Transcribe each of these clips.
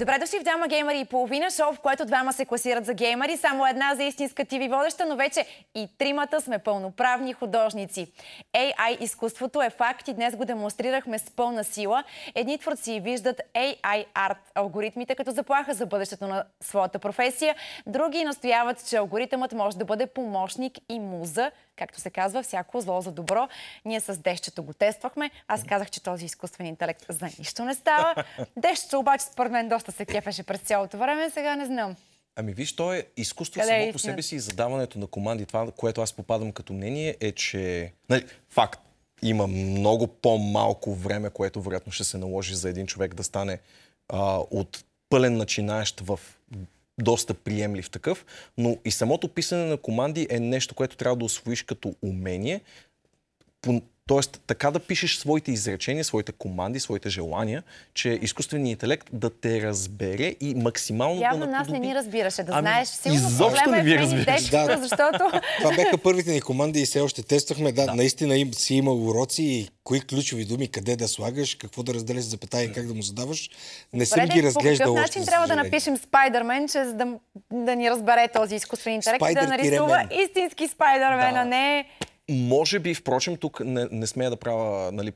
Добре дошли в Двама геймери и половина, шоу, в което двама се класират за геймери, само една за истинска TV водеща, но вече и тримата сме пълноправни художници. AI изкуството е факт и днес го демонстрирахме с пълна сила. Едни творци виждат AI арт алгоритмите като заплаха за бъдещето на своята професия, други настояват, че алгоритъмът може да бъде помощник и муза, както се казва, всяко зло за добро. Ние с Дещето го тествахме. Аз казах, че този изкуствен интелект за нищо не става. Дещето обаче според мен доста се кефеше през цялото време, сега не знам. Ами виж, то е изкуство Къде е само по истината? себе си и задаването на команди. Това, което аз попадам като мнение е, че... Нали, факт, има много по-малко време, което вероятно ще се наложи за един човек да стане а, от пълен начинаещ в доста приемлив такъв, но и самото писане на команди е нещо, което трябва да освоиш като умение, по- Тоест, така да пишеш своите изречения, своите команди, своите желания, че изкуственият интелект да те разбере и максимално Явно да нас не ни разбираше, да Ами, знаеш. Сигурно изобщо не ви е в мен и разбираше. Дечкото, Да. защото Това бяха първите ни команди и все още тествахме. Да, да. наистина им, си имал уроци и кои ключови думи, къде да слагаш, какво да разделяш запетая и как да му задаваш. Не съм Добре, ги разглеждал По какъв начин трябва да напишем Спайдермен, че за да, да ни разбере този изкуствен интелект и да нарисува истински Спайдермен, Да. а не... Може би, впрочем, тук не, не смея да правя нали,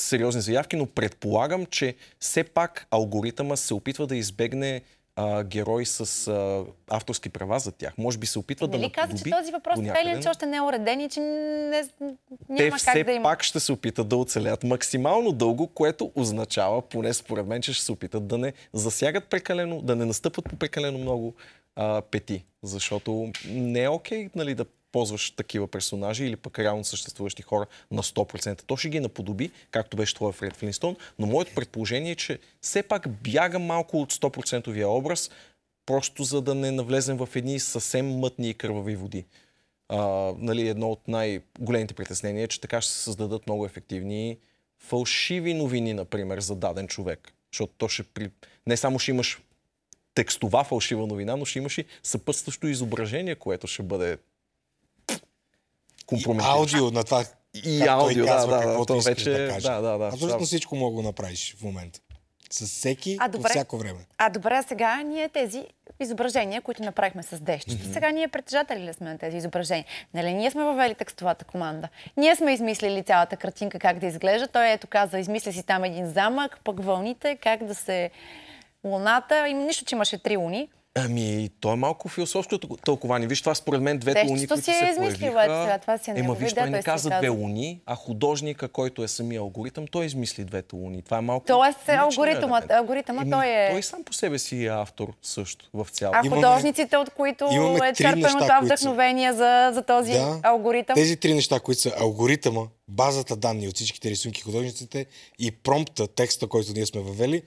сериозни заявки, но предполагам, че все пак алгоритъма се опитва да избегне а, герои с а, авторски права за тях. Може би се опитва да Нали каза, че този въпрос така или иначе още не е уреден и че не, те няма все как да има. пак ще се опитат да оцелят максимално дълго, което означава, поне според мен, че ще се опитат да не засягат прекалено, да не настъпват по прекалено много а, пети. Защото не е окей нали, да ползваш такива персонажи или пък реално съществуващи хора на 100%. То ще ги наподоби, както беше това в Ред Флинстон, но моето предположение е, че все пак бяга малко от 100% образ, просто за да не навлезем в едни съвсем мътни и кървави води. А, нали, едно от най-големите притеснения е, че така ще се създадат много ефективни фалшиви новини, например, за даден човек. Защото то ще при... не само ще имаш текстова фалшива новина, но ще имаш и съпътстващо изображение, което ще бъде компрометиращо. аудио на това, И как аудио, той да, казва, да, да, каквото то искаш вече- да каже. да, да, да. Абсолютно Да. всичко мога да направиш в момента. С всеки, А, по добре. всяко време. А добре, а сега ние тези изображения, които направихме с Дещето, сега ние притежатели ли сме на тези изображения? Нали ние сме въвели текстовата команда? Ние сме измислили цялата картинка как да изглежда. Той ето каза, измисли си там един замък, пък вълните, как да се... Луната, има нищо, че имаше три луни. Ами, то е малко философско тъл- тълкование. Виж, това според мен двете Дещото луни, които си е се измислил, появиха... ето сега, това си е Ема, виж, той не е каза казал. две луни, а художника, който е самия алгоритъм, той измисли двете луни. Това е малко... Тоест, алгоритъмът- Еми, той е- Той сам по себе си е автор също в цяло. А Имаме- художниците, от които е черпено това са- вдъхновение за, за този Да. алгоритъм. Тези три неща, които са алгоритъма, базата данни от всичките рисунки художниците и промпта, текста, който ние сме въвели,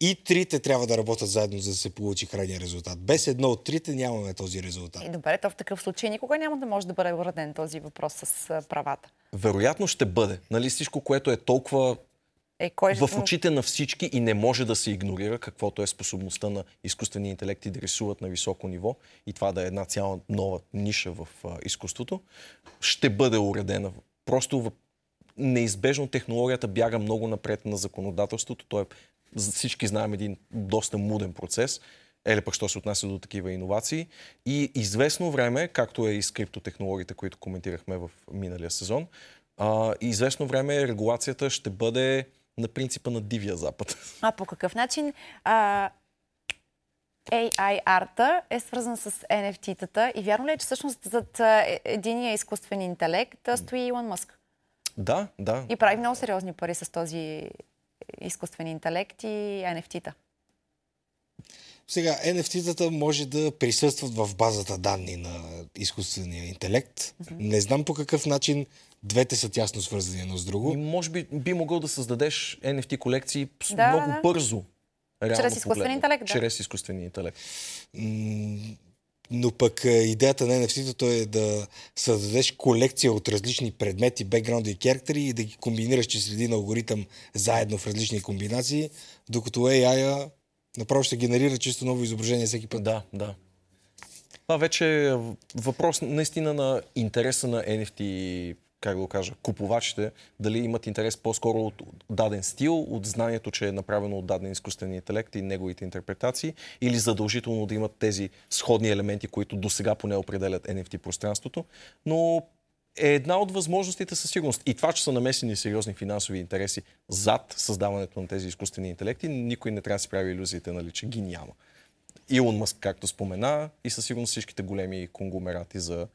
и трите трябва да работят заедно, за да се получи крайния резултат. Без едно от трите нямаме този резултат. И добре, то в такъв случай никога няма да може да бъде уреден този въпрос с правата. Вероятно ще бъде. Нали, всичко, което е толкова Е, кой в очите на всички и не може да се игнорира каквото е способността на изкуствения интелект и да рисуват на високо ниво и това да е една цяла нова ниша в а, изкуството, ще бъде уредена. Просто в... неизбежно технологията бяга много напред на законодателството. Той е, всички знаем, един доста муден процес. Еле пък, що се отнася до такива иновации. И известно време, както е и с криптотехнологиите, които коментирахме в миналия сезон, а, известно време регулацията ще бъде на принципа на Дивия Запад. А по какъв начин а, AI арта е свързан с NFT-тата и вярно ли е, че всъщност зад е- единия изкуствен интелект стои Илон Мъск? Да, да. И прави много сериозни пари с този изкуствен интелект и NFT-та. Сега, NFT-тата може да присъстват в базата данни на изкуствения интелект. Не знам по какъв начин двете са тясно свързани едно с друго. И може би би могъл да създадеш NFT колекции Да, много да. бързо. реално Чрез изкуствен погледнато. интелект, да. Чрез изкуствения интелект. М, Но пък е, идеята на NFT-то е да създадеш колекция от различни предмети, бекграунди и керактери и да ги комбинираш чрез един алгоритъм заедно в различни комбинации, докато AI-а направо ще генерира чисто ново изображение всеки път. Да, да. Това вече е въпрос наистина на интереса на NFT как да го кажа, купувачите, дали имат интерес по-скоро от даден стил, от знанието, че е направено от даден изкуствен интелект и неговите интерпретации, или задължително да имат тези сходни елементи, които до сега поне определят NFT пространството. Но е една от възможностите със сигурност. И това, че са намесени сериозни финансови интереси зад създаването на тези изкуствени интелекти, никой не трябва да си прави иллюзиите, нали, че ги няма. Илон Мъск, както спомена, и със сигурност всичките големи конгломерати за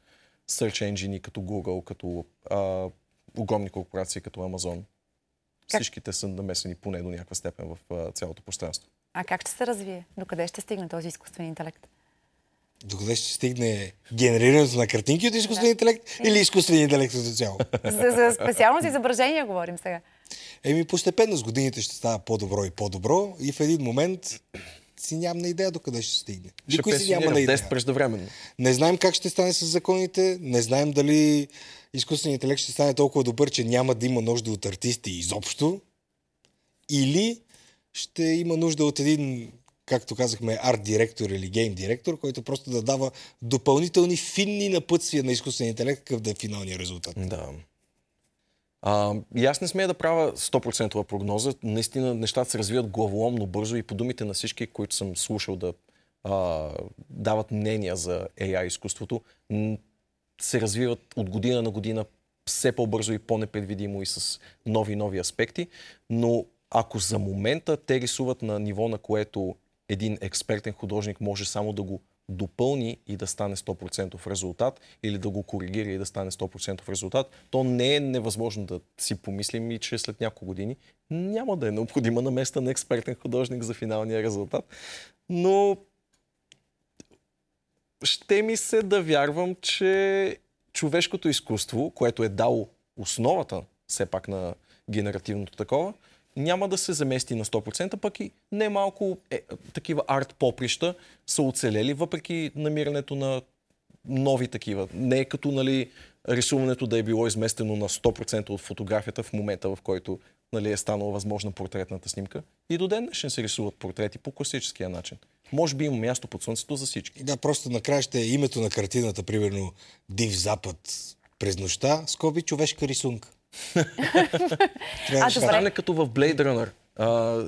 search engine като Google, като а, огромни корпорации като Amazon. Как? Всичките са намесени поне до някаква степен в а, цялото пространство. А как ще се развие? Докъде ще стигне този изкуствен интелект? Докъде ще стигне генерирането на картинки от изкуствен да. интелект или изкуствен интелект като цяло? За, за специално за изображения говорим сега. Еми, постепенно с годините ще става по-добро и по-добро и в един момент си нямам на идея докъде ще стигне. Ще Никой си няма идея. преждевременно. Не знаем как ще стане с законите, не знаем дали изкуственият интелект ще стане толкова добър, че няма да има нужда от артисти изобщо, или ще има нужда от един, както казахме, арт директор или гейм директор, който просто да дава допълнителни финни напътствия на изкуствения интелект, какъв да е финалният резултат. Да. А, и аз не смея да правя 100% прогноза. Наистина нещата се развиват главоломно бързо и по думите на всички, които съм слушал да а, дават мнения за AI изкуството, се развиват от година на година все по-бързо и по-непредвидимо и с нови и нови аспекти. Но ако за момента те рисуват на ниво, на което един експертен художник може само да го допълни и да стане 100% резултат или да го коригира и да стане 100% резултат, то не е невъзможно да си помислим и че след няколко години няма да е необходима на места на експертен художник за финалния резултат. Но ще ми се да вярвам, че човешкото изкуство, което е дало основата все пак на генеративното такова, няма да се замести на 100%, пък и немалко е, такива арт-поприща са оцелели, въпреки намирането на нови такива. Не е като нали, рисуването да е било изместено на 100% от фотографията в момента, в който нали, е станала възможна портретната снимка. И до ден днешен се рисуват портрети по класическия начин. Може би има място под слънцето за всички. Да, просто накрая ще е името на картината, примерно Див Запад през нощта, скоби човешка рисунка а, ще стане като в Blade Runner. А,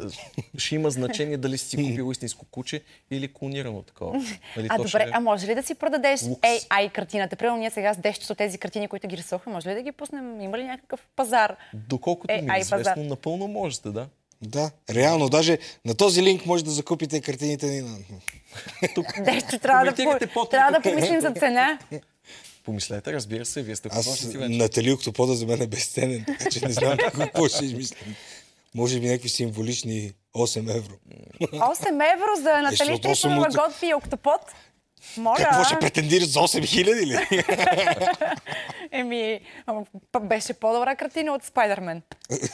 ще има значение дали си купил истинско куче или клонирано такова. Нали, а добре, ще... а може ли да си продадеш Лукс. AI картината? Примерно ние сега с 10 от тези картини, които ги рисувахме, може ли да ги пуснем? Има ли някакъв пазар? Доколкото AI ми е известно, пазар. напълно можете, да. Да, реално. Даже на този линк може да закупите картините ни на... Тук. Десто, трябва, да, по... трябва да помислим за цена. Помислете, разбира се, вие сте Аз Натали Октопода за мен е безценен, така че не знам какво ще измислим. Може би някакви символични 8 евро. 8 евро за Натали Трифонова готви и Октопод? Моля. Какво ще претендираш за 8000 ли? Еми, беше по-добра картина от Спайдермен.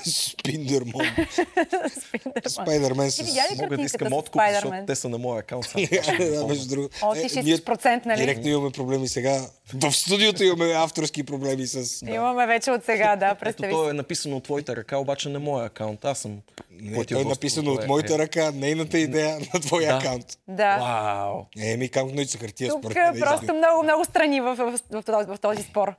Спиндермон. Спайдермен с... Мога да искам откуп, защото те са на моя акаунт. да, между другото. О, ти 60%, нали? Директно имаме проблеми сега. В студиото имаме авторски проблеми с... Имаме вече от сега, да, представи Ето, то е написано от твоята ръка, обаче на моя акаунт. Аз съм не, то е написано от моята ръка, нейната идея на твоя да. акаунт. Да. Вау. Еми, как много хартия Тук според е просто много, много страни в, в, в, в, в този спор.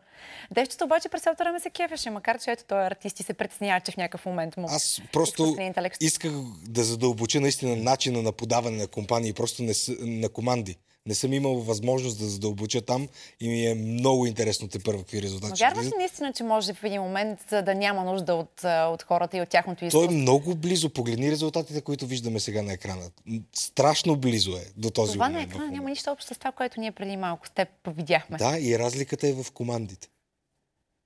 Девчето обаче през цялото време се кефеше, макар че ето той артист и се притеснява, че в някакъв момент му... Аз просто исках да задълбоча наистина начина на подаване на компании, просто не, на команди. Не съм имал възможност да задълбоча там и ми е много интересно те първо какви резултати. Вярваш ли наистина, че може в един момент да няма нужда от, от хората и от тяхното изкуство? Той е много близо. Погледни резултатите, които виждаме сега на екрана. Страшно близо е до този това момент. Това на екрана няма нищо общо с това, което ние преди малко с теб видяхме. Да, и разликата е в командите.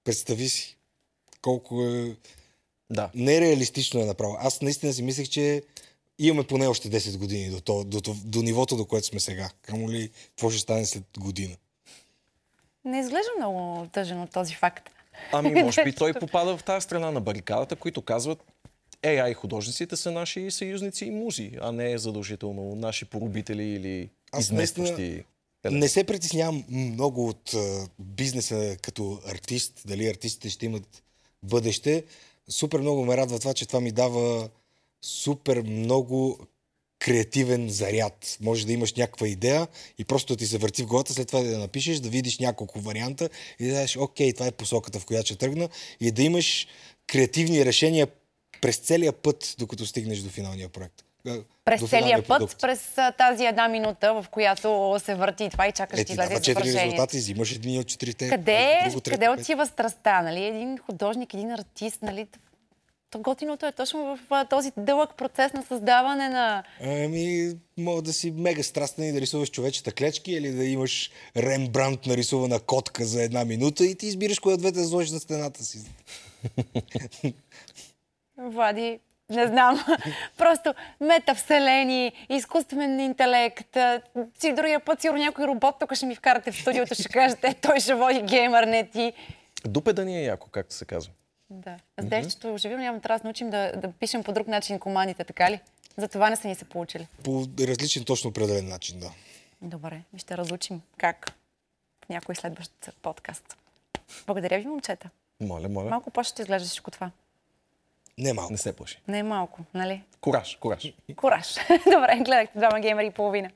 Представи си колко е... Да. Нереалистично е направо. Аз наистина си мислех, че имаме поне още 10 години до, то, до, до, до нивото, до което сме сега. Камо ли, какво ще стане след година? Не изглежда много тъжен от този факт. Ами, може би той попада в тази страна на барикадата, които казват AI художниците са наши съюзници и музи, а не задължително наши порубители или Аз изместващи. Не се притеснявам много от а, бизнеса като артист, дали артистите ще имат бъдеще. Супер много ме радва това, че това ми дава супер много креативен заряд. Може да имаш някаква идея и просто да ти се върти в главата, след това да я напишеш, да видиш няколко варианта и да кажеш, окей, това е посоката, в която ще тръгна и да имаш креативни решения през целия път, докато стигнеш до финалния проект. А, През целия път, продукт. през тази една минута, в която се върти това и чакаш Е, ти излезе четири изображението. резултата и взимаш един от четирите. Къде, друго, къде отива страстта, нали? Един художник, един артист, нали? То готиното е точно в този дълъг процес на създаване на... Ами, мога да си мега страстен и да рисуваш човечета клечки или да имаш Рембрандт нарисувана котка за една минута и ти избираш коя двете да сложиш на стената си. Влади, не знам. Просто метавселени, изкуствен интелект. Си другия път сигурно някой робот тук ще ми вкарате в студиото, ще кажете, той ще води геймър, не ти. Дупеда ни е яко, както се казва. Да. С действието оживено няма трябва да се научим да, да пишем по друг начин командите, така ли? За това не са ни се получили. По различен, точно определен начин, да. Добре, ми ще разучим как в някой следващ подкаст. Благодаря ви, момчета. Моля, моля. Малко по-ще изглежда всичко това. Не малко. Не се плаши. Не е малко, нали? Кораж, кораж. Кураж. Добре, гледахте двама геймери и половина.